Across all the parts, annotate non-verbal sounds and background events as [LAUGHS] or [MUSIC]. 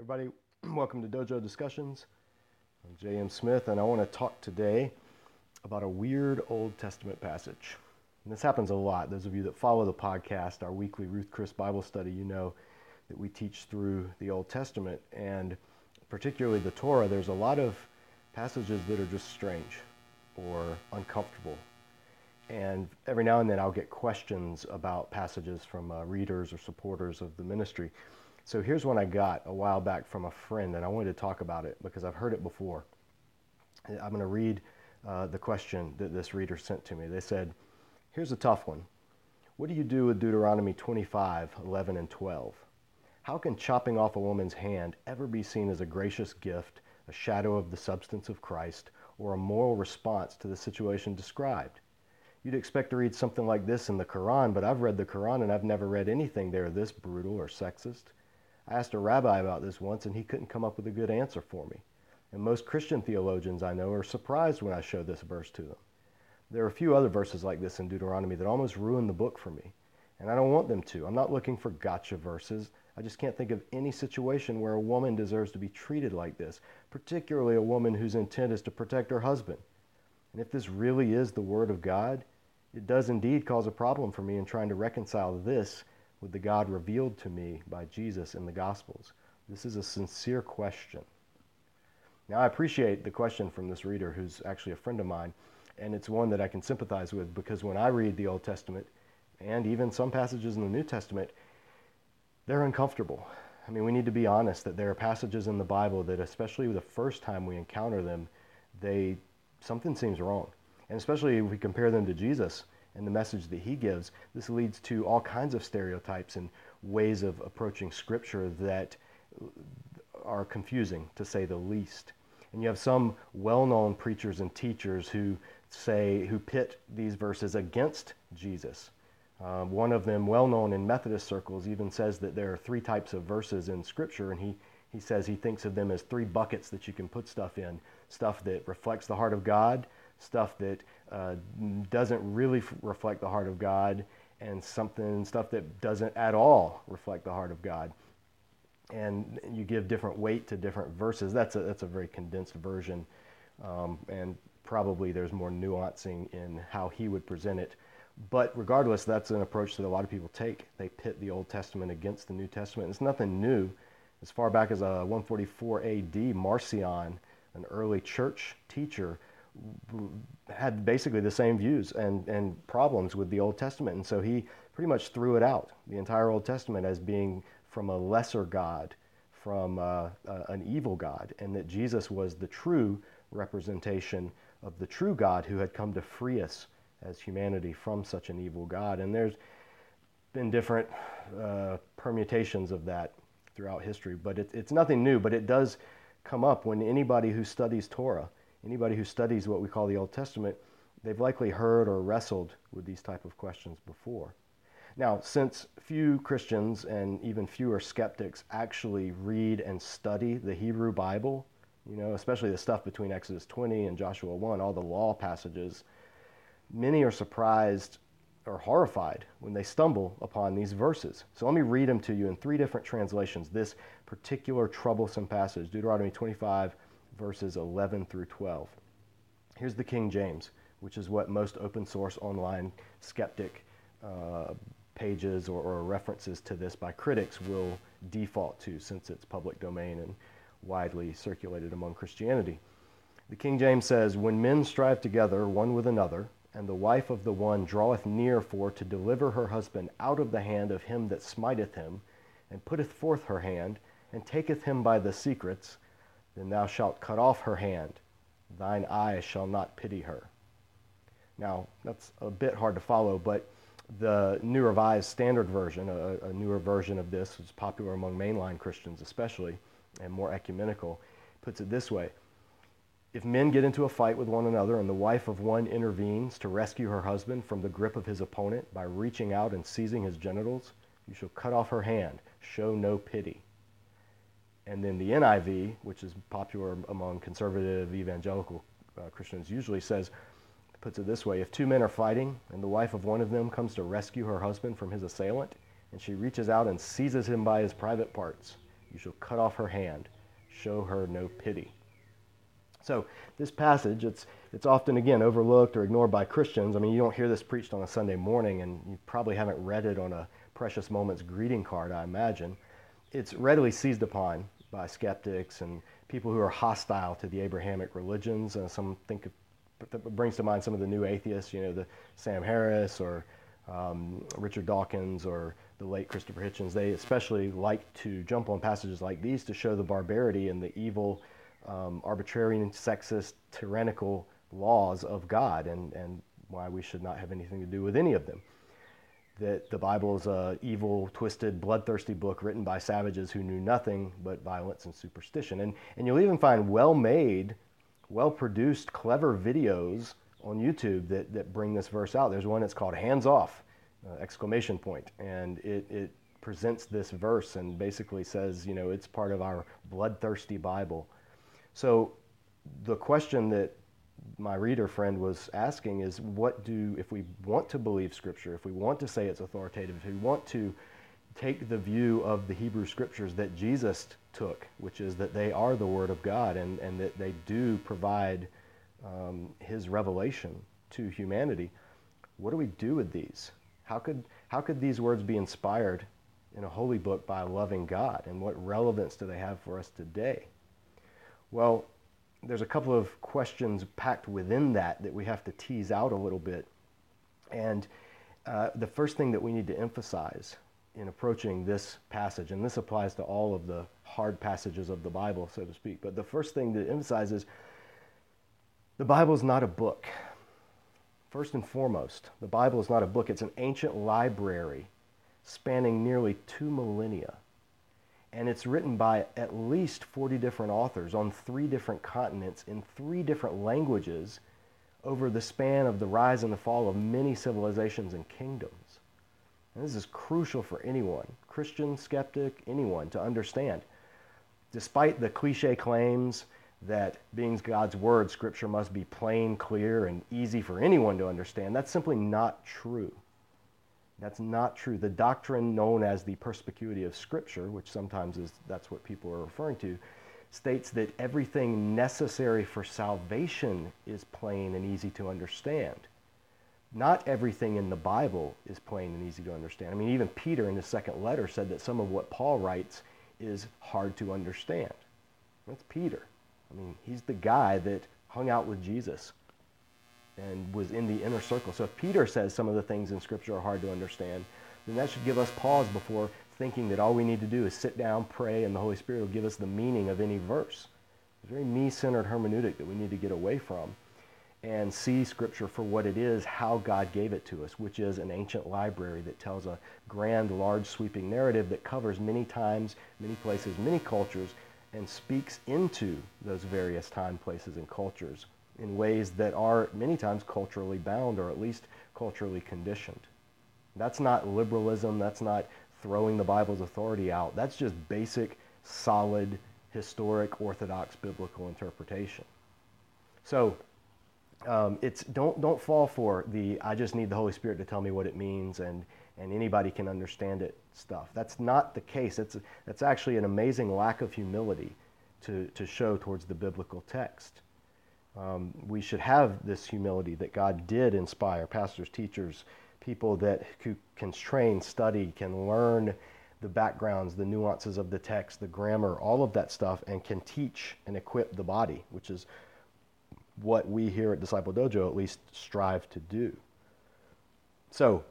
everybody. [CLEARS THROAT] Welcome to Dojo Discussions. I'm J.M. Smith, and I want to talk today about a weird Old Testament passage. And this happens a lot. Those of you that follow the podcast, our weekly Ruth Chris Bible study, you know that we teach through the Old Testament, and particularly the Torah. There's a lot of passages that are just strange or uncomfortable. And every now and then I'll get questions about passages from uh, readers or supporters of the ministry. So here's one I got a while back from a friend, and I wanted to talk about it because I've heard it before. I'm going to read uh, the question that this reader sent to me. They said, Here's a tough one. What do you do with Deuteronomy 25, 11, and 12? How can chopping off a woman's hand ever be seen as a gracious gift, a shadow of the substance of Christ, or a moral response to the situation described? You'd expect to read something like this in the Quran, but I've read the Quran and I've never read anything there this brutal or sexist. I asked a rabbi about this once and he couldn't come up with a good answer for me. And most Christian theologians I know are surprised when I show this verse to them. There are a few other verses like this in Deuteronomy that almost ruin the book for me. And I don't want them to. I'm not looking for gotcha verses. I just can't think of any situation where a woman deserves to be treated like this, particularly a woman whose intent is to protect her husband. And if this really is the Word of God, it does indeed cause a problem for me in trying to reconcile this with the God revealed to me by Jesus in the Gospels? This is a sincere question. Now, I appreciate the question from this reader who's actually a friend of mine, and it's one that I can sympathize with because when I read the Old Testament and even some passages in the New Testament, they're uncomfortable. I mean, we need to be honest that there are passages in the Bible that, especially the first time we encounter them, they something seems wrong. And especially if we compare them to Jesus, and the message that he gives, this leads to all kinds of stereotypes and ways of approaching Scripture that are confusing, to say the least. And you have some well known preachers and teachers who say, who pit these verses against Jesus. Um, one of them, well known in Methodist circles, even says that there are three types of verses in Scripture, and he, he says he thinks of them as three buckets that you can put stuff in stuff that reflects the heart of God, stuff that uh, doesn't really reflect the heart of God, and something stuff that doesn't at all reflect the heart of God. And you give different weight to different verses. That's a that's a very condensed version, um, and probably there's more nuancing in how he would present it. But regardless, that's an approach that a lot of people take. They pit the Old Testament against the New Testament. It's nothing new. As far back as uh, 144 A.D., Marcion, an early church teacher, had basically the same views and, and problems with the Old Testament. And so he pretty much threw it out, the entire Old Testament, as being from a lesser God, from uh, an evil God, and that Jesus was the true representation of the true God who had come to free us as humanity from such an evil God. And there's been different uh, permutations of that throughout history, but it, it's nothing new, but it does come up when anybody who studies Torah anybody who studies what we call the Old Testament, they've likely heard or wrestled with these type of questions before. Now, since few Christians and even fewer skeptics actually read and study the Hebrew Bible, you know, especially the stuff between Exodus 20 and Joshua 1, all the law passages, many are surprised or horrified when they stumble upon these verses. So let me read them to you in three different translations. This particular troublesome passage, Deuteronomy 25, verses 11 through 12. Here's the King James, which is what most open source online skeptic uh, pages or, or, references to this by critics will default to since it's public domain and widely circulated among Christianity. The King James says, When men strive together one with another, and the wife of the one draweth near for to deliver her husband out of the hand of him that smiteth him, and putteth forth her hand, and taketh him by the secrets, then thou shalt cut off her hand. Thine eye shall not pity her. Now, that's a bit hard to follow, but the New Revised Standard Version, a, a newer version of this, which is popular among mainline Christians especially, and more ecumenical, puts it this way. If men get into a fight with one another and the wife of one intervenes to rescue her husband from the grip of his opponent by reaching out and seizing his genitals, you shall cut off her hand. Show no pity. And then the NIV, which is popular among conservative evangelical uh, Christians, usually says, puts it this way if two men are fighting and the wife of one of them comes to rescue her husband from his assailant, and she reaches out and seizes him by his private parts, You shall cut off her hand. Show her no pity. So this passage, it's, it's often, again, overlooked or ignored by Christians. I mean, you don't hear this preached on a Sunday morning, and you probably haven't read it on a Precious Moments greeting card, I imagine. It's readily seized upon by skeptics and people who are hostile to the Abrahamic religions. Uh, some think it brings to mind some of the new atheists, you know, the Sam Harris or um, Richard Dawkins or the late Christopher Hitchens. They especially like to jump on passages like these to show the barbarity and the evil um, arbitrary and sexist, tyrannical laws of God and, and why we should not have anything to do with any of them. That the Bible is a evil, twisted, bloodthirsty book written by savages who knew nothing but violence and superstition. And, and you'll even find well made, well produced, clever videos on YouTube that, that bring this verse out. There's one that's called Hands Off, uh, exclamation point, and it, it presents this verse and basically says, you know, it's part of our bloodthirsty Bible so the question that my reader friend was asking is what do, if we want to believe Scripture, if we want to say it's authoritative, if we want to take the view of the Hebrew Scriptures that Jesus took, which is that they are the Word of God and, and that they do provide um, His revelation to humanity, what do we do with these? How could, how could these words be inspired in a holy book by a loving God? And what relevance do they have for us today? Well, there's a couple of questions packed within that that we have to tease out a little bit. And uh, the first thing that we need to emphasize in approaching this passage, and this applies to all of the hard passages of the Bible, so to speak, but the first thing to emphasize is the Bible is not a book. First and foremost, the Bible is not a book, it's an ancient library spanning nearly two millennia and it's written by at least 40 different authors on three different continents in three different languages over the span of the rise and the fall of many civilizations and kingdoms. And this is crucial for anyone, Christian, skeptic, anyone, to understand. Despite the cliche claims that being God's word, Scripture must be plain, clear, and easy for anyone to understand, that's simply not true. That's not true. The doctrine known as the perspicuity of Scripture, which sometimes is that's what people are referring to, states that everything necessary for salvation is plain and easy to understand. Not everything in the Bible is plain and easy to understand. I mean, even Peter in his second letter said that some of what Paul writes is hard to understand. That's Peter. I mean, he's the guy that hung out with Jesus and was in the inner circle. So if Peter says some of the things in Scripture are hard to understand, then that should give us pause before thinking that all we need to do is sit down, pray, and the Holy Spirit will give us the meaning of any verse. It's a very me-centered hermeneutic that we need to get away from and see Scripture for what it is, how God gave it to us, which is an ancient library that tells a grand, large, sweeping narrative that covers many times, many places, many cultures, and speaks into those various time, places, and cultures in ways that are many times culturally bound or at least culturally conditioned. That's not liberalism. That's not throwing the Bible's authority out. That's just basic, solid, historic, orthodox biblical interpretation. So um, it's don't don't fall for the I just need the Holy Spirit to tell me what it means and and anybody can understand it stuff. That's not the case. It's that's actually an amazing lack of humility to to show towards the biblical text um, we should have this humility that God did inspire pastors, teachers, people that who can train, study, can learn the backgrounds, the nuances of the text, the grammar, all of that stuff, and can teach and equip the body, which is what we here at Disciple Dojo at least strive to do. So,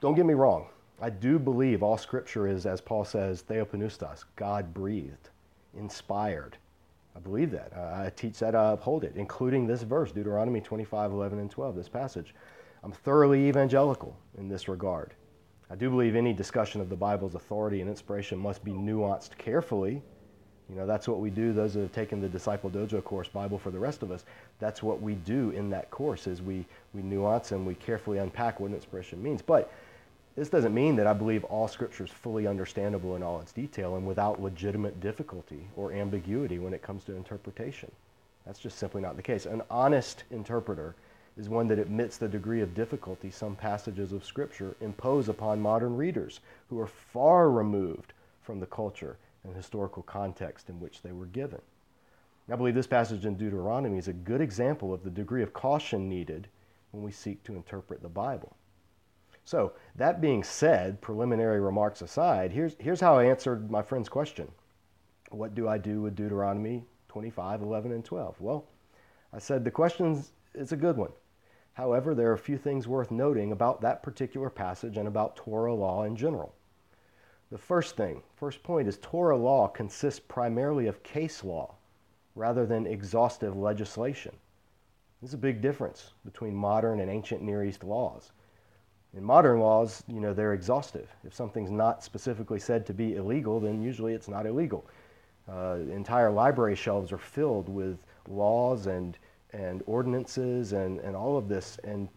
don't get me wrong. I do believe all scripture is, as Paul says, theopneustos, God breathed, inspired, I believe that. Uh, I teach that, I uphold it, including this verse, Deuteronomy 25, 11, and 12, this passage. I'm thoroughly evangelical in this regard. I do believe any discussion of the Bible's authority and inspiration must be nuanced carefully. You know, that's what we do. Those that have taken the Disciple Dojo course, Bible for the rest of us, that's what we do in that course is we, we nuance and we carefully unpack what inspiration means. But this doesn't mean that I believe all scripture is fully understandable in all its detail and without legitimate difficulty or ambiguity when it comes to interpretation. That's just simply not the case. An honest interpreter is one that admits the degree of difficulty some passages of scripture impose upon modern readers who are far removed from the culture and historical context in which they were given. I believe this passage in Deuteronomy is a good example of the degree of caution needed when we seek to interpret the Bible. So, that being said, preliminary remarks aside, here's, here's how I answered my friend's question What do I do with Deuteronomy 25, 11, and 12? Well, I said the question is a good one. However, there are a few things worth noting about that particular passage and about Torah law in general. The first thing, first point, is Torah law consists primarily of case law rather than exhaustive legislation. There's a big difference between modern and ancient Near East laws. In modern laws, you know, they're exhaustive. If something's not specifically said to be illegal, then usually it's not illegal. Uh, entire library shelves are filled with laws and, and ordinances and, and all of this, and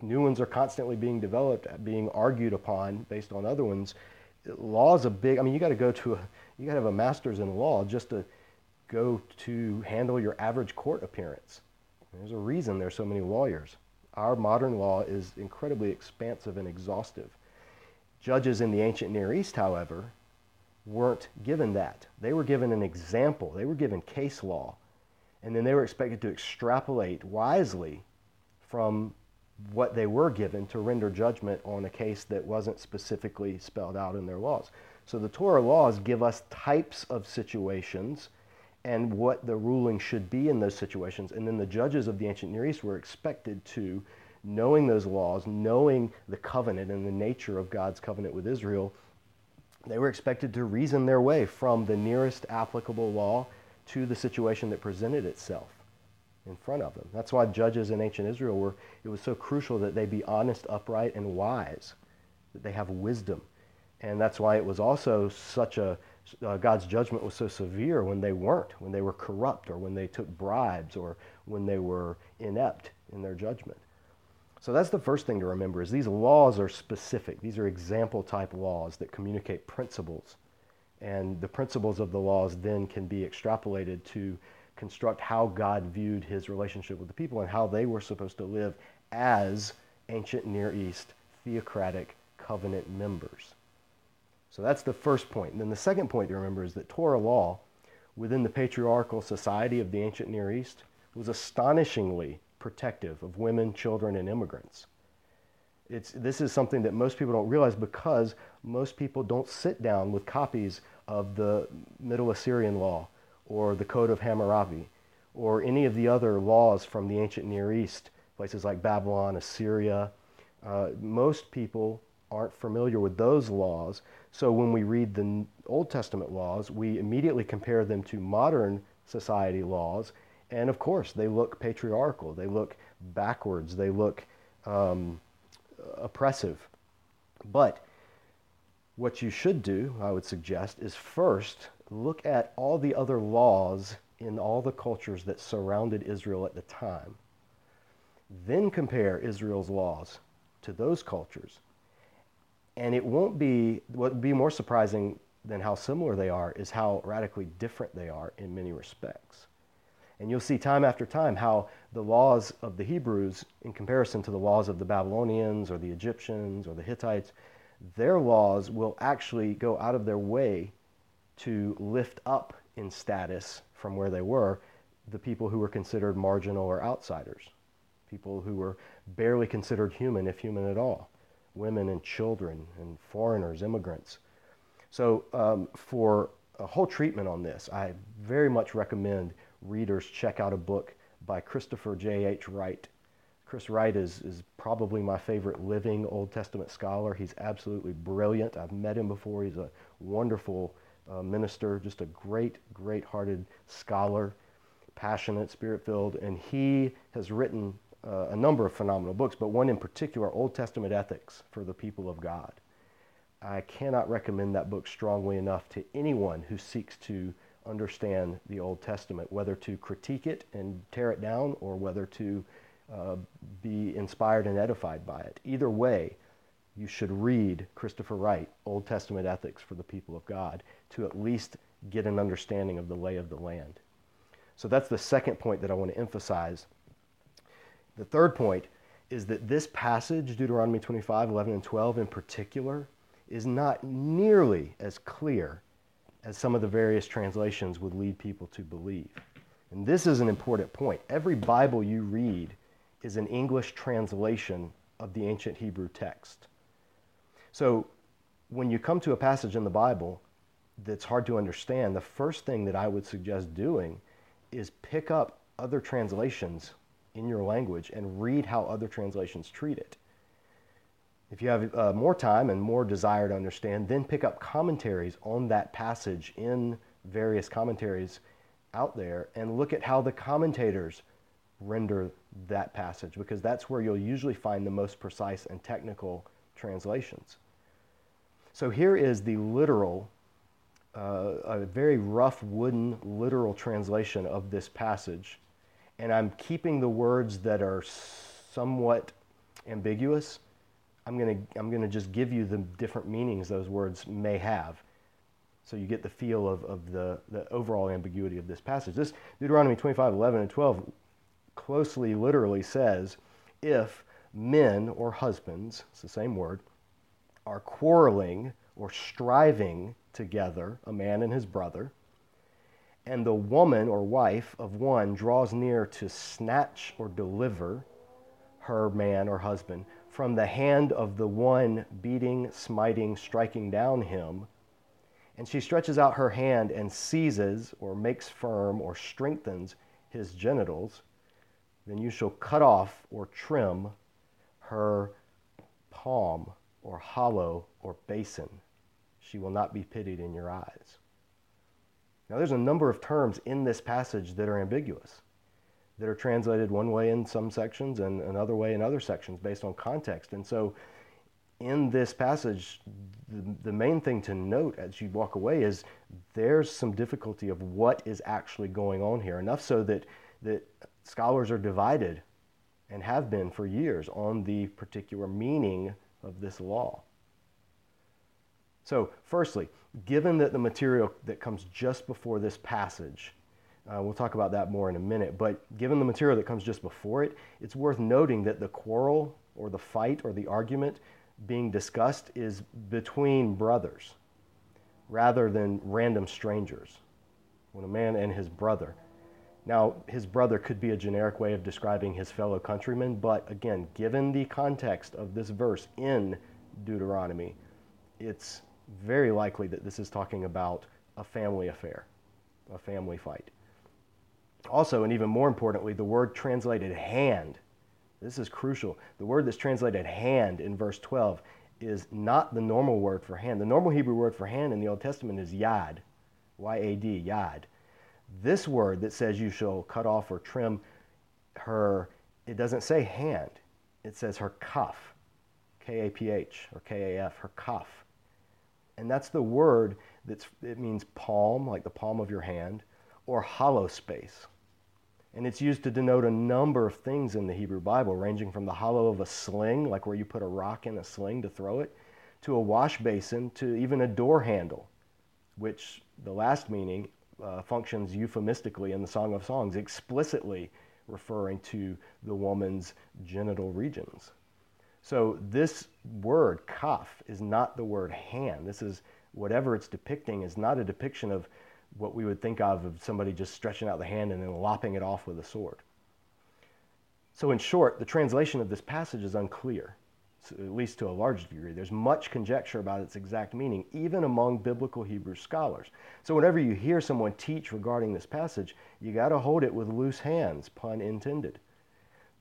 new ones are constantly being developed, being argued upon based on other ones. Law is a big, I mean, you got to go to a, you got to have a master's in law just to go to handle your average court appearance. There's a reason there's so many lawyers. Our modern law is incredibly expansive and exhaustive. Judges in the ancient Near East, however, weren't given that. They were given an example, they were given case law, and then they were expected to extrapolate wisely from what they were given to render judgment on a case that wasn't specifically spelled out in their laws. So the Torah laws give us types of situations and what the ruling should be in those situations. And then the judges of the ancient Near East were expected to, knowing those laws, knowing the covenant and the nature of God's covenant with Israel, they were expected to reason their way from the nearest applicable law to the situation that presented itself in front of them. That's why judges in ancient Israel were, it was so crucial that they be honest, upright, and wise, that they have wisdom. And that's why it was also such a, uh, God's judgment was so severe when they weren't, when they were corrupt or when they took bribes or when they were inept in their judgment. So that's the first thing to remember is these laws are specific. These are example type laws that communicate principles. And the principles of the laws then can be extrapolated to construct how God viewed his relationship with the people and how they were supposed to live as ancient Near East theocratic covenant members. So that's the first point. And then the second point to remember is that Torah law within the patriarchal society of the ancient Near East was astonishingly protective of women, children, and immigrants. It's, this is something that most people don't realize because most people don't sit down with copies of the Middle Assyrian law or the Code of Hammurabi or any of the other laws from the ancient Near East, places like Babylon, Assyria. Uh, most people aren't familiar with those laws. So when we read the Old Testament laws, we immediately compare them to modern society laws. And of course, they look patriarchal, they look backwards, they look um, oppressive. But what you should do, I would suggest, is first look at all the other laws in all the cultures that surrounded Israel at the time. Then compare Israel's laws to those cultures and it won't be, what would be more surprising than how similar they are is how radically different they are in many respects. And you'll see time after time how the laws of the Hebrews, in comparison to the laws of the Babylonians or the Egyptians or the Hittites, their laws will actually go out of their way to lift up in status from where they were the people who were considered marginal or outsiders, people who were barely considered human, if human at all women and children and foreigners, immigrants. So, um, for a whole treatment on this, I very much recommend readers check out a book by Christopher J.H. Wright. Chris Wright is, is probably my favorite living Old Testament scholar. He's absolutely brilliant. I've met him before. He's a wonderful uh, minister, just a great, great hearted scholar, passionate, spirit filled, and he has written uh, a number of phenomenal books, but one in particular, Old Testament Ethics for the People of God. I cannot recommend that book strongly enough to anyone who seeks to understand the Old Testament, whether to critique it and tear it down or whether to uh, be inspired and edified by it. Either way, you should read Christopher Wright, Old Testament Ethics for the People of God, to at least get an understanding of the lay of the land. So that's the second point that I want to emphasize the third point is that this passage, Deuteronomy 25, 11, and 12 in particular, is not nearly as clear as some of the various translations would lead people to believe. And this is an important point. Every Bible you read is an English translation of the ancient Hebrew text. So when you come to a passage in the Bible that's hard to understand, the first thing that I would suggest doing is pick up other translations in your language and read how other translations treat it. If you have uh, more time and more desire to understand, then pick up commentaries on that passage in various commentaries out there and look at how the commentators render that passage because that's where you'll usually find the most precise and technical translations. So here is the literal, uh, a very rough wooden literal translation of this passage. And I'm keeping the words that are somewhat ambiguous. I'm going to I'm going to just give you the different meanings those words may have. So you get the feel of, of the, the overall ambiguity of this passage. This Deuteronomy 25, 11, and 12 closely literally says, if men or husbands, it's the same word, are quarreling or striving together, a man and his brother, and the woman or wife of one draws near to snatch or deliver her man or husband from the hand of the one beating, smiting, striking down him, and she stretches out her hand and seizes or makes firm or strengthens his genitals, then you shall cut off or trim her palm or hollow or basin. She will not be pitied in your eyes. Now, there's a number of terms in this passage that are ambiguous, that are translated one way in some sections and another way in other sections based on context. And so, in this passage, the, the main thing to note as you walk away is there's some difficulty of what is actually going on here, enough so that, that scholars are divided and have been for years on the particular meaning of this law. So, firstly, given that the material that comes just before this passage, uh, we'll talk about that more in a minute, but given the material that comes just before it, it's worth noting that the quarrel or the fight or the argument being discussed is between brothers rather than random strangers. When a man and his brother. Now, his brother could be a generic way of describing his fellow countrymen, but again, given the context of this verse in Deuteronomy, it's very likely that this is talking about a family affair, a family fight. Also, and even more importantly, the word translated hand this is crucial. The word that's translated hand in verse 12 is not the normal word for hand. The normal Hebrew word for hand in the Old Testament is yad, Y A D, yad. This word that says you shall cut off or trim her, it doesn't say hand, it says her kaf, K A P H or K A F, her kaf. And that's the word that's, it means palm, like the palm of your hand, or hollow space. And it's used to denote a number of things in the Hebrew Bible, ranging from the hollow of a sling, like where you put a rock in a sling to throw it, to a wash basin, to even a door handle, which the last meaning uh, functions euphemistically in the Song of Songs, explicitly referring to the woman's genital regions. So this word, kaf, is not the word hand. This is whatever it's depicting is not a depiction of what we would think of of somebody just stretching out the hand and then lopping it off with a sword. So, in short, the translation of this passage is unclear, at least to a large degree. There's much conjecture about its exact meaning, even among biblical Hebrew scholars. So, whenever you hear someone teach regarding this passage, you got to hold it with loose hands, pun intended.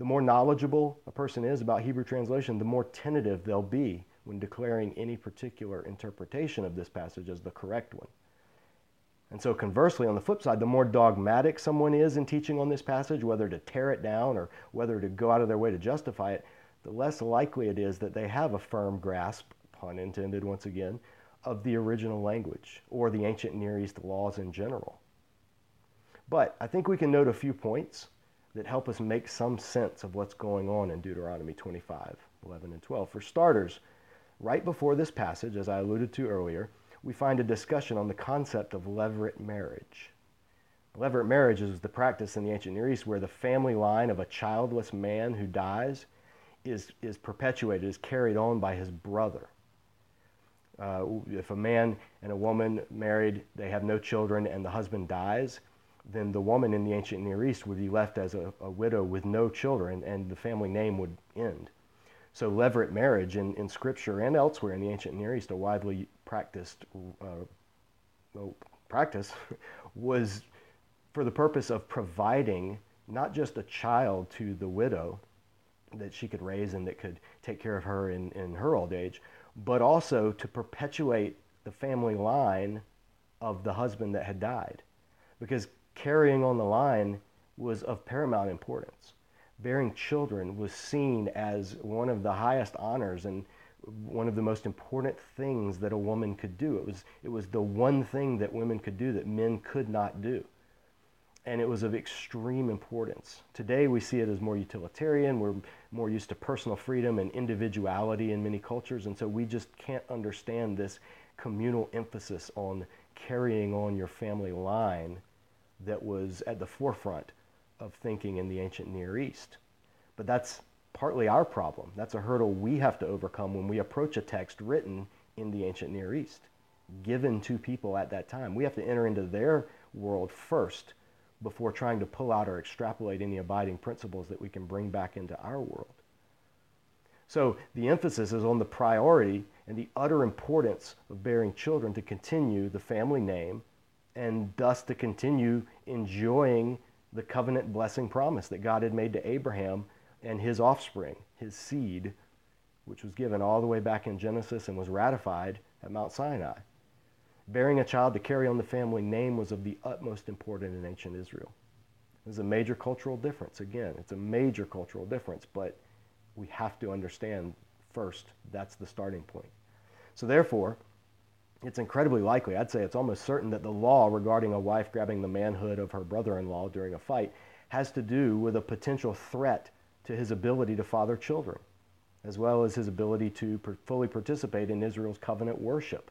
The more knowledgeable a person is about Hebrew translation, the more tentative they'll be when declaring any particular interpretation of this passage as the correct one. And so, conversely, on the flip side, the more dogmatic someone is in teaching on this passage, whether to tear it down or whether to go out of their way to justify it, the less likely it is that they have a firm grasp, pun intended once again, of the original language or the ancient Near East laws in general. But I think we can note a few points that help us make some sense of what's going on in Deuteronomy 25, 11, and 12. For starters, right before this passage, as I alluded to earlier, we find a discussion on the concept of levirate marriage. Levirate marriage is the practice in the ancient Near East where the family line of a childless man who dies is, is perpetuated, is carried on by his brother. uh, if a man and a woman married, they have no children, and the husband dies, then the woman in the ancient Near East would be left as a, a widow with no children, and the family name would end. So levirate marriage in, in Scripture and elsewhere in the ancient Near East, a widely practiced uh, practice, [LAUGHS] was for the purpose of providing not just a child to the widow that she could raise and that could take care of her in, in her old age, but also to perpetuate the family line of the husband that had died. Because carrying on the line was of paramount importance. Bearing children was seen as one of the highest honors and one of the most important things that a woman could do. It was, it was the one thing that women could do that men could not do. And it was of extreme importance. Today we see it as more utilitarian. We're more used to personal freedom and individuality in many cultures. And so we just can't understand this communal emphasis on carrying on your family line that was at the forefront of thinking in the ancient Near East. But that's partly our problem. That's a hurdle we have to overcome when we approach a text written in the ancient Near East, given to people at that time. We have to enter into their world first before trying to pull out or extrapolate any abiding principles that we can bring back into our world. So the emphasis is on the priority and the utter importance of bearing children to continue the family name and thus to continue enjoying the covenant blessing promise that God had made to Abraham and his offspring, his seed, which was given all the way back in Genesis and was ratified at Mount Sinai. Bearing a child to carry on the family name was of the utmost importance in ancient Israel. There's a major cultural difference. Again, it's a major cultural difference, but we have to understand first that's the starting point. So, therefore, it's incredibly likely, I'd say it's almost certain, that the law regarding a wife grabbing the manhood of her brother in law during a fight has to do with a potential threat to his ability to father children, as well as his ability to per- fully participate in Israel's covenant worship.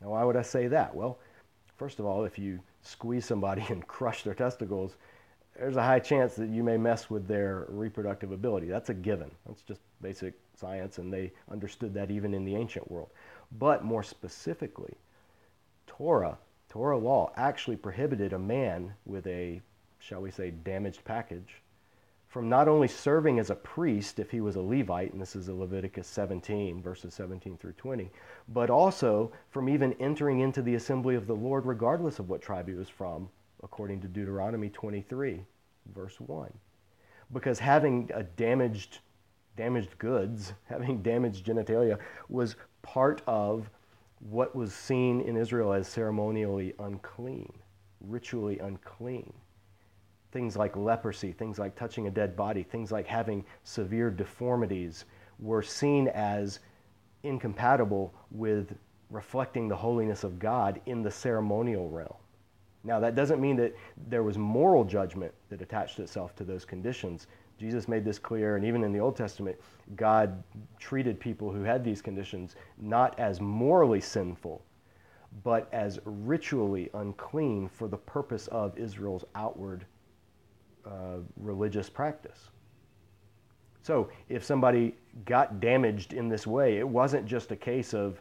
Now, why would I say that? Well, first of all, if you squeeze somebody [LAUGHS] and crush their testicles, there's a high chance that you may mess with their reproductive ability. That's a given. That's just basic science, and they understood that even in the ancient world. But more specifically, Torah, Torah law actually prohibited a man with a, shall we say, damaged package from not only serving as a priest if he was a Levite, and this is Leviticus 17, verses 17 through 20, but also from even entering into the assembly of the Lord regardless of what tribe he was from, according to Deuteronomy 23, verse 1. Because having a damaged, damaged goods, [LAUGHS] having damaged genitalia, was part of what was seen in Israel as ceremonially unclean, ritually unclean things like leprosy, things like touching a dead body, things like having severe deformities were seen as incompatible with reflecting the holiness of God in the ceremonial realm. Now, that doesn't mean that there was moral judgment that attached itself to those conditions. Jesus made this clear, and even in the Old Testament, God treated people who had these conditions not as morally sinful, but as ritually unclean for the purpose of Israel's outward uh, religious practice. So if somebody got damaged in this way, it wasn't just a case of,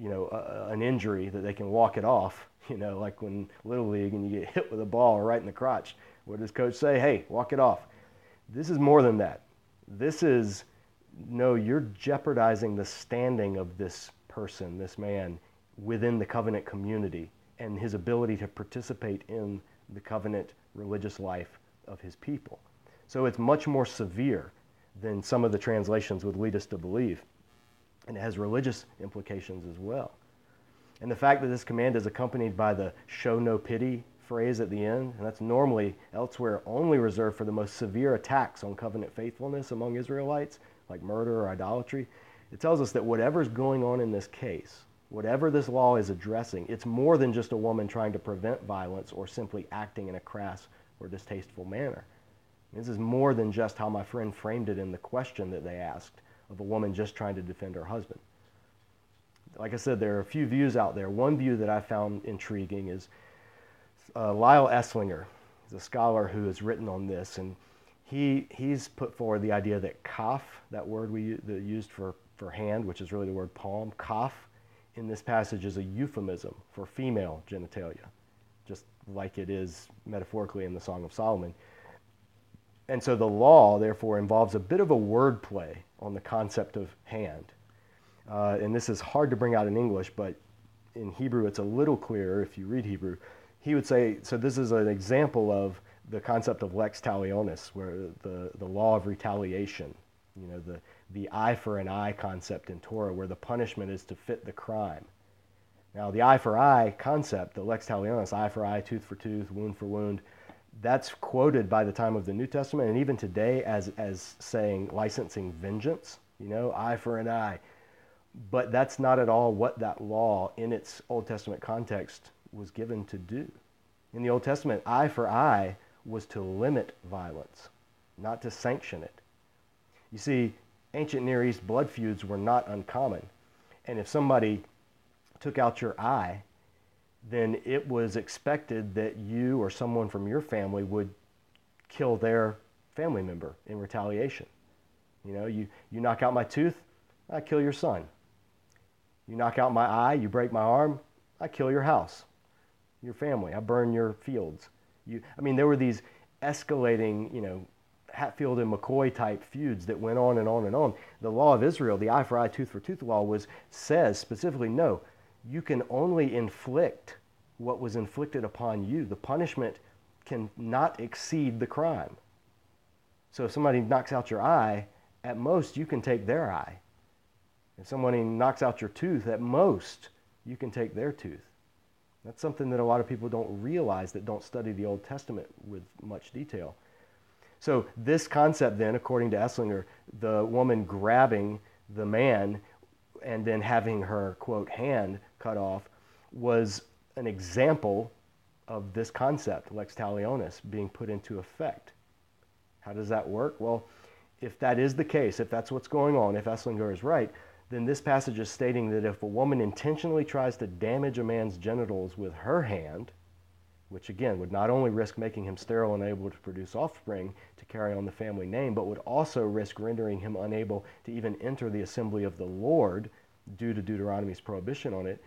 you know, a, an injury that they can walk it off. [LAUGHS] You know, like when little league and you get hit with a ball right in the crotch. What does coach say? Hey, walk it off. This is more than that. This is no, you're jeopardizing the standing of this person, this man, within the covenant community and his ability to participate in the covenant religious life of his people. So it's much more severe than some of the translations would lead us to believe. And it has religious implications as well. And the fact that this command is accompanied by the show no pity phrase at the end, and that's normally elsewhere only reserved for the most severe attacks on covenant faithfulness among Israelites, like murder or idolatry, it tells us that whatever's going on in this case, whatever this law is addressing, it's more than just a woman trying to prevent violence or simply acting in a crass or distasteful manner. This is more than just how my friend framed it in the question that they asked of a woman just trying to defend her husband. Like I said, there are a few views out there. One view that I found intriguing is uh, Lyle Eslinger, He's a scholar who has written on this, and he, he's put forward the idea that kaf, that word we that used for, for hand, which is really the word palm, kaf, in this passage is a euphemism for female genitalia, just like it is metaphorically in the Song of Solomon. And so the law, therefore, involves a bit of a wordplay on the concept of hand. Uh, and this is hard to bring out in English, but in Hebrew it's a little clearer if you read Hebrew. He would say, so this is an example of the concept of lex talionis, where the, the law of retaliation, you know, the, the eye for an eye concept in Torah, where the punishment is to fit the crime. Now, the eye for eye concept, the lex talionis, eye for eye, tooth for tooth, wound for wound, that's quoted by the time of the New Testament and even today as, as saying licensing vengeance, you know, eye for an eye. But that's not at all what that law in its Old Testament context was given to do. In the Old Testament, eye for eye was to limit violence, not to sanction it. You see, ancient Near East blood feuds were not uncommon. And if somebody took out your eye, then it was expected that you or someone from your family would kill their family member in retaliation. You know, you, you knock out my tooth, I kill your son. You knock out my eye, you break my arm, I kill your house, your family, I burn your fields. You, I mean, there were these escalating, you know, Hatfield and McCoy type feuds that went on and on and on. The law of Israel, the eye for eye, tooth for tooth law, was says specifically, no, you can only inflict what was inflicted upon you. The punishment can not exceed the crime. So if somebody knocks out your eye, at most you can take their eye. If somebody knocks out your tooth, at most you can take their tooth. That's something that a lot of people don't realize that don't study the Old Testament with much detail. So, this concept, then, according to Eslinger, the woman grabbing the man and then having her, quote, hand cut off, was an example of this concept, lex talionis, being put into effect. How does that work? Well, if that is the case, if that's what's going on, if Eslinger is right, then this passage is stating that if a woman intentionally tries to damage a man's genitals with her hand, which again would not only risk making him sterile and unable to produce offspring to carry on the family name, but would also risk rendering him unable to even enter the assembly of the Lord due to Deuteronomy's prohibition on it,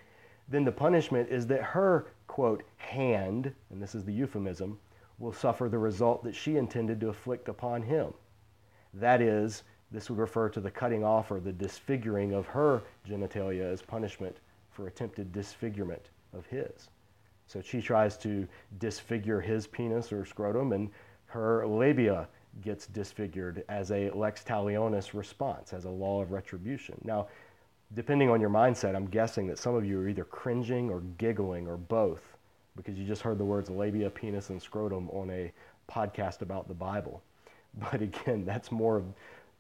then the punishment is that her, quote, hand, and this is the euphemism, will suffer the result that she intended to afflict upon him. That is, this would refer to the cutting off or the disfiguring of her genitalia as punishment for attempted disfigurement of his. So she tries to disfigure his penis or scrotum, and her labia gets disfigured as a lex talionis response, as a law of retribution. Now, depending on your mindset, I'm guessing that some of you are either cringing or giggling or both because you just heard the words labia, penis, and scrotum on a podcast about the Bible. [LAUGHS] But again, that's more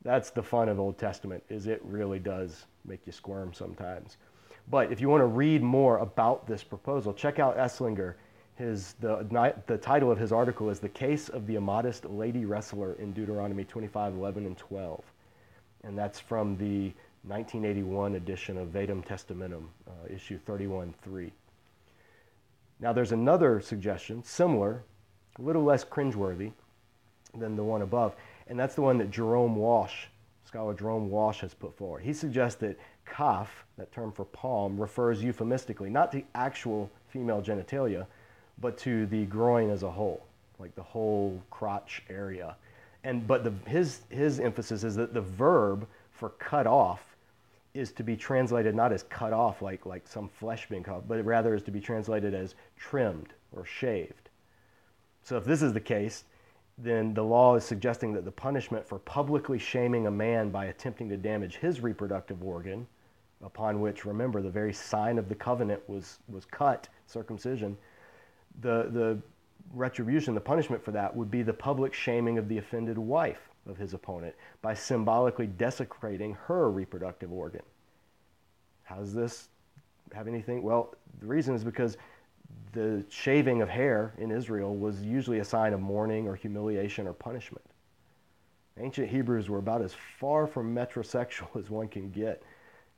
that's the fun of Old Testament is it really does make you squirm sometimes. But if you want to read more about this proposal, check out Eslinger. His, the, the title of his article is The Case of the Immodest Lady Wrestler in Deuteronomy 25, 11, and 12. And that's from the 1981 edition of Vetus Testamentum, uh, issue 31.3. Now, there's another suggestion, similar, a little less cringeworthy than the one above, and that's the one that Jerome Walsh, scholar Jerome Walsh, has put forward. He suggests that kaf, that term for palm, refers euphemistically not to actual female genitalia, but to the groin as a whole, like the whole crotch area. And but the, his his emphasis is that the verb for cut off is to be translated not as cut off like, like some flesh being cut off, but rather is to be translated as trimmed or shaved. So if this is the case, then the law is suggesting that the punishment for publicly shaming a man by attempting to damage his reproductive organ, upon which, remember, the very sign of the covenant was, was cut, circumcision, the, the retribution, the punishment for that would be the public shaming of the offended wife of his opponent by symbolically desecrating her reproductive organ. How does this have anything? Well, the reason is because the shaving of hair in Israel was usually a sign of mourning or humiliation or punishment. Ancient Hebrews were about as far from metrosexual [LAUGHS] as one can get.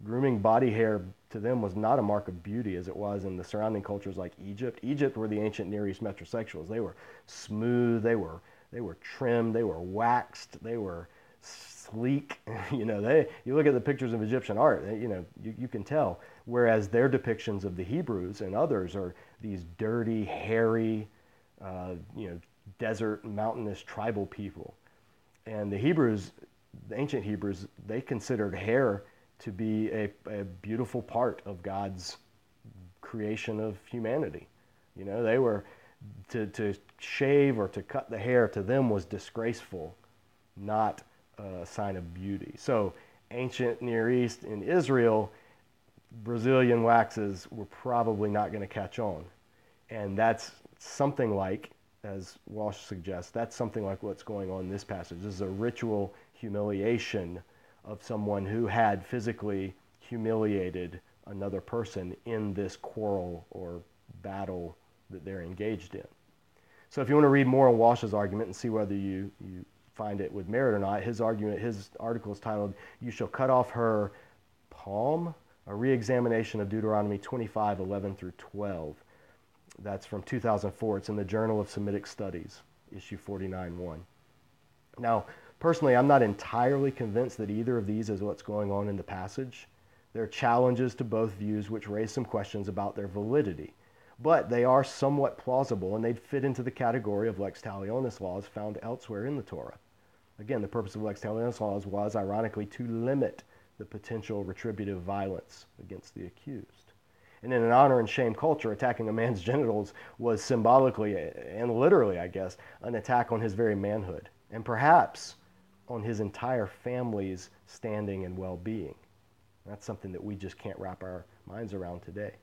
Grooming body hair to them was not a mark of beauty as it was in the surrounding cultures like Egypt. Egypt were the ancient Near East metrosexuals. They were smooth, they were they were trimmed, they were waxed, they were sleek. [LAUGHS] you know, they you look at the pictures of Egyptian art, you know, you, you can tell. Whereas their depictions of the Hebrews and others are these dirty, hairy, uh, you know, desert, mountainous tribal people. And the Hebrews, the ancient Hebrews, they considered hair to be a, a beautiful part of God's creation of humanity. You know, they were to, to shave or to cut the hair to them was disgraceful, not a sign of beauty. So, ancient Near East in Israel, Brazilian waxes were probably not going to catch on. And that's something like, as Walsh suggests, that's something like what's going on in this passage. This is a ritual humiliation of someone who had physically humiliated another person in this quarrel or battle that they're engaged in. So if you want to read more on Walsh's argument and see whether you, you find it with merit or not, his argument, his article is titled, You Shall Cut Off Her Palm, a re-examination of Deuteronomy 25, 11 through 12. That's from 2004. It's in the Journal of Semitic Studies, issue 49.1. Now, personally, I'm not entirely convinced that either of these is what's going on in the passage. There are challenges to both views which raise some questions about their validity but they are somewhat plausible and they'd fit into the category of lex talionis laws found elsewhere in the Torah. Again, the purpose of lex talionis laws was, ironically, to limit the potential retributive violence against the accused. And in an honor and shame culture, attacking a man's [LAUGHS] genitals was symbolically and literally, I guess, an attack on his very manhood and perhaps on his entire family's standing and well being. That's something that we just can't wrap our minds around today.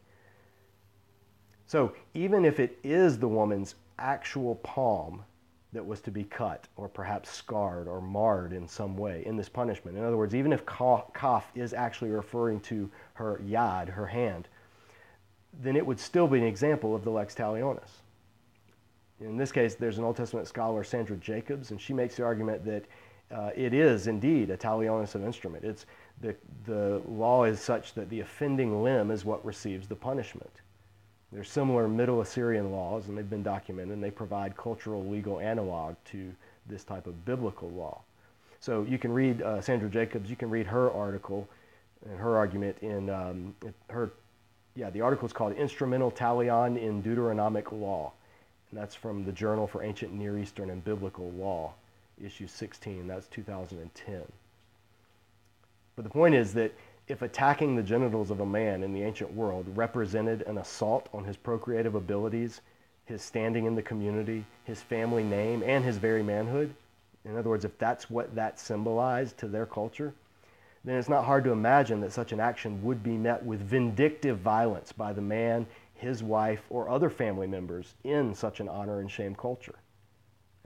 So even if it is the woman's actual palm that was to be cut or perhaps scarred or marred in some way in this punishment, in other words, even if kaf is actually referring to her yad, her hand, then it would still be an example of the lex talionis. In this case, there's an Old Testament scholar, Sandra Jacobs, and she makes the argument that uh, it is indeed a talionis of instrument. It's the, the law is such that the offending limb is what receives the punishment. There's similar Middle Assyrian laws, and they've been documented, and they provide cultural legal analog to this type of biblical law. So you can read uh, Sandra Jacobs, you can read her article and her argument in um, her, yeah, the article is called Instrumental Talion in Deuteronomic Law. And that's from the Journal for Ancient Near Eastern and Biblical Law, issue 16. That's 2010. But the point is that if attacking the genitals of a man in the ancient world represented an assault on his procreative abilities, his standing in the community, his family name, and his very manhood, in other words, if that's what that symbolized to their culture, then it's not hard to imagine that such an action would be met with vindictive violence by the man, his wife, or other family members in such an honor and shame culture.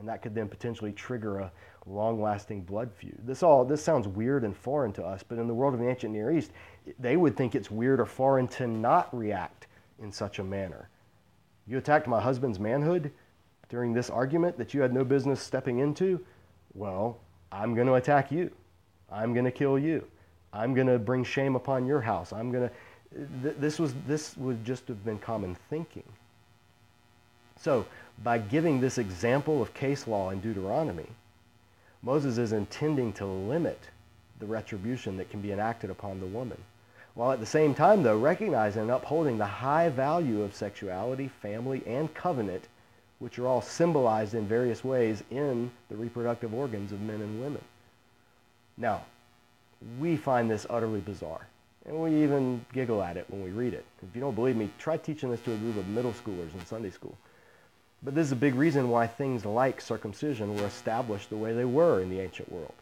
And that could then potentially trigger a long-lasting blood feud. This all this sounds weird and foreign to us, but in the world of the ancient Near East, they would think it's weird or foreign to not react in such a manner. You attacked my husband's manhood during this argument that you had no business stepping into. Well, I'm going to attack you. I'm going to kill you. I'm going to bring shame upon your house. I'm going to th- this was this would just have been common thinking. So, by giving this example of case law in Deuteronomy, Moses is intending to limit the retribution that can be enacted upon the woman, while at the same time, though, recognizing and upholding the high value of sexuality, family, and covenant, which are all symbolized in various ways in the reproductive organs of men and women. Now, we find this utterly bizarre, and we even giggle at it when we read it. If you don't believe me, try teaching this to a group of middle schoolers in Sunday school. But this is a big reason why things like circumcision were established the way they were in the ancient world,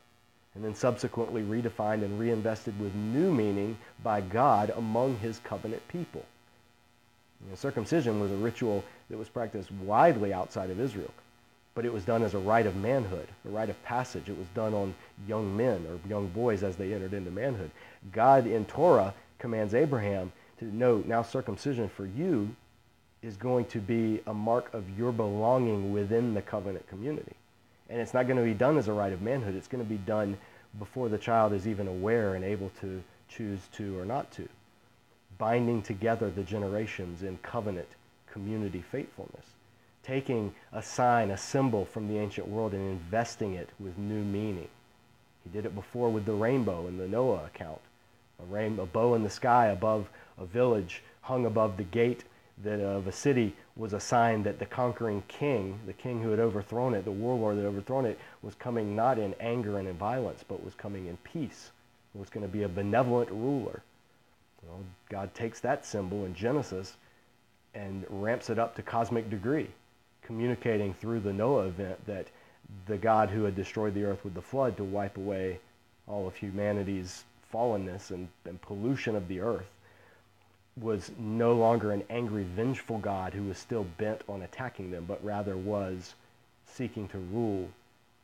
and then subsequently redefined and reinvested with new meaning by God among his covenant people. You know, circumcision was a ritual that was practiced widely outside of Israel, but it was done as a rite of manhood, a rite of passage. It was done on young men or young boys as they entered into manhood. God in Torah commands Abraham to know now circumcision for you is going to be a mark of your belonging within the covenant community. And it's not going to be done as a rite of manhood. It's going to be done before the child is even aware and able to choose to or not to. Binding together the generations in covenant community faithfulness. Taking a sign, a symbol from the ancient world and investing it with new meaning. He did it before with the rainbow in the Noah account. A, rain, a bow in the sky above a village hung above the gate that uh, of a city was a sign that the conquering king, the king who had overthrown it, the warlord that overthrown it, was coming not in anger and in violence, but was coming in peace. It was going to be a benevolent ruler. Well, God takes that symbol in Genesis and ramps it up to cosmic degree, communicating through the Noah event that the God who had destroyed the earth with the flood to wipe away all of humanity's fallenness and, and pollution of the earth was no longer an angry, vengeful God who was still bent on attacking them, but rather was seeking to rule,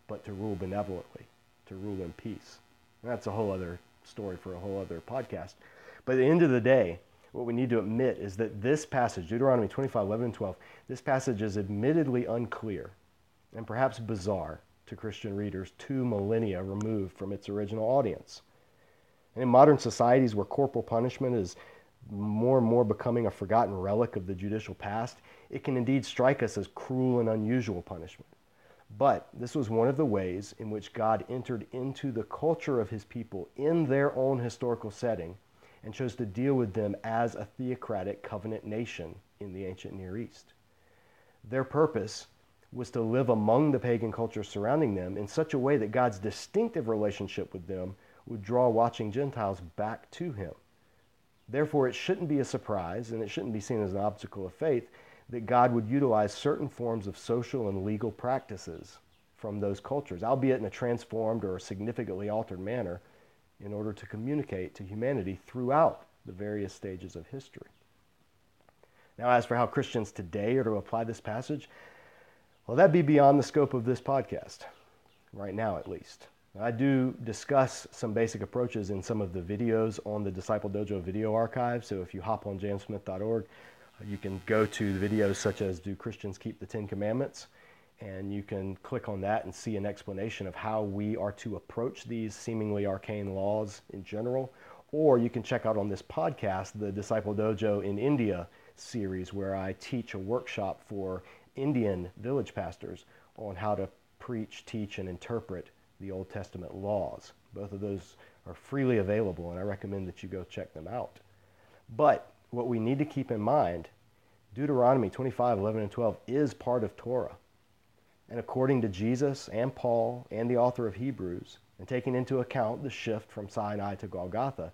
but to rule benevolently, to rule in peace. And that's a whole other story for a whole other podcast. But at the end of the day, what we need to admit is that this passage, Deuteronomy 25, 11, and 12, this passage is admittedly unclear and perhaps bizarre to Christian readers two millennia removed from its original audience. And in modern societies where corporal punishment is more and more becoming a forgotten relic of the judicial past, it can indeed strike us as cruel and unusual punishment. But this was one of the ways in which God entered into the culture of his people in their own historical setting and chose to deal with them as a theocratic covenant nation in the ancient Near East. Their purpose was to live among the pagan culture surrounding them in such a way that God's distinctive relationship with them would draw watching Gentiles back to him. Therefore, it shouldn't be a surprise and it shouldn't be seen as an obstacle of faith that God would utilize certain forms of social and legal practices from those cultures, albeit in a transformed or significantly altered manner, in order to communicate to humanity throughout the various stages of history. Now, as for how Christians today are to apply this passage, well, that'd be beyond the scope of this podcast, right now at least. I do discuss some basic approaches in some of the videos on the Disciple Dojo video archive. So if you hop on jamesmith.org, uh, you can go to the videos such as Do Christians Keep the Ten Commandments? And you can click on that and see an explanation of how we are to approach these seemingly arcane laws in general. Or you can check out on this podcast the Disciple Dojo in India series, where I teach a workshop for Indian village pastors on how to preach, teach, and interpret the Old Testament laws. Both of those are freely available, and I recommend that you go check them out. But what we need to keep in mind Deuteronomy 25, 11, and 12 is part of Torah. And according to Jesus and Paul and the author of Hebrews, and taking into account the shift from Sinai to Golgotha,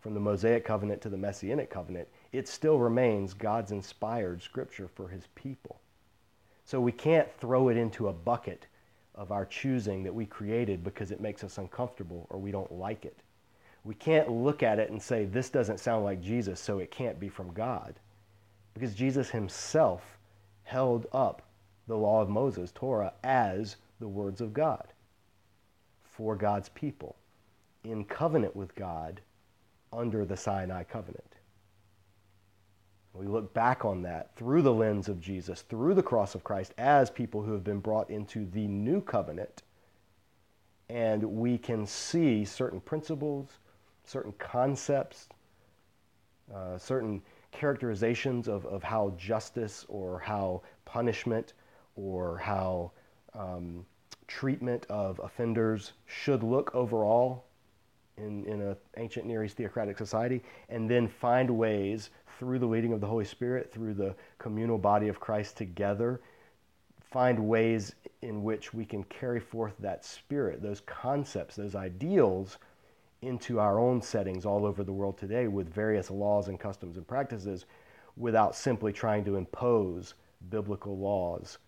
from the Mosaic covenant to the Messianic covenant, it still remains God's inspired scripture for his people. So we can't throw it into a bucket of our choosing that we created because it makes us uncomfortable or we don't like it. We can't look at it and say, this doesn't sound like Jesus, so it can't be from God. Because Jesus himself held up the law of Moses, Torah, as the words of God for God's people in covenant with God under the Sinai covenant. We look back on that through the lens of Jesus, through the cross of Christ, as people who have been brought into the new covenant. And we can see certain principles, certain concepts, uh, certain characterizations of, of how justice or how punishment or how um, treatment of offenders should look overall in, in an ancient Near East theocratic society, and then find ways through the leading of the Holy Spirit, through the communal body of Christ together, find ways in which we can carry forth that spirit, those concepts, those ideals into our own settings all over the world today with various laws and customs and practices without simply trying to impose biblical laws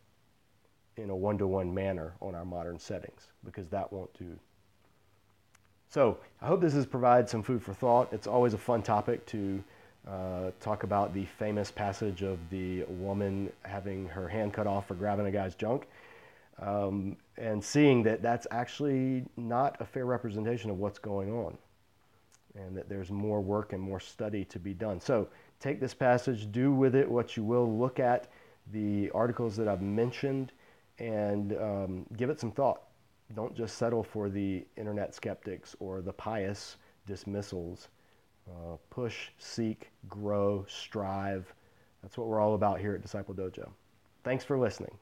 in a one to one manner on our modern settings, because that won't do. So, I hope this has provided some food for thought. It's always a fun topic to uh, talk about the famous passage of the woman having her hand cut off for grabbing a guy's junk. Um, and seeing that that's actually not a fair representation of what's going on and that there's more work and more study to be done. So take this passage, do with it what you will, look at the articles that I've mentioned and um, give it some thought. Don't just settle for the internet skeptics or the pious dismissals uh, push, seek, grow, strive. That's what we're all about here at Disciple Dojo. Thanks for listening.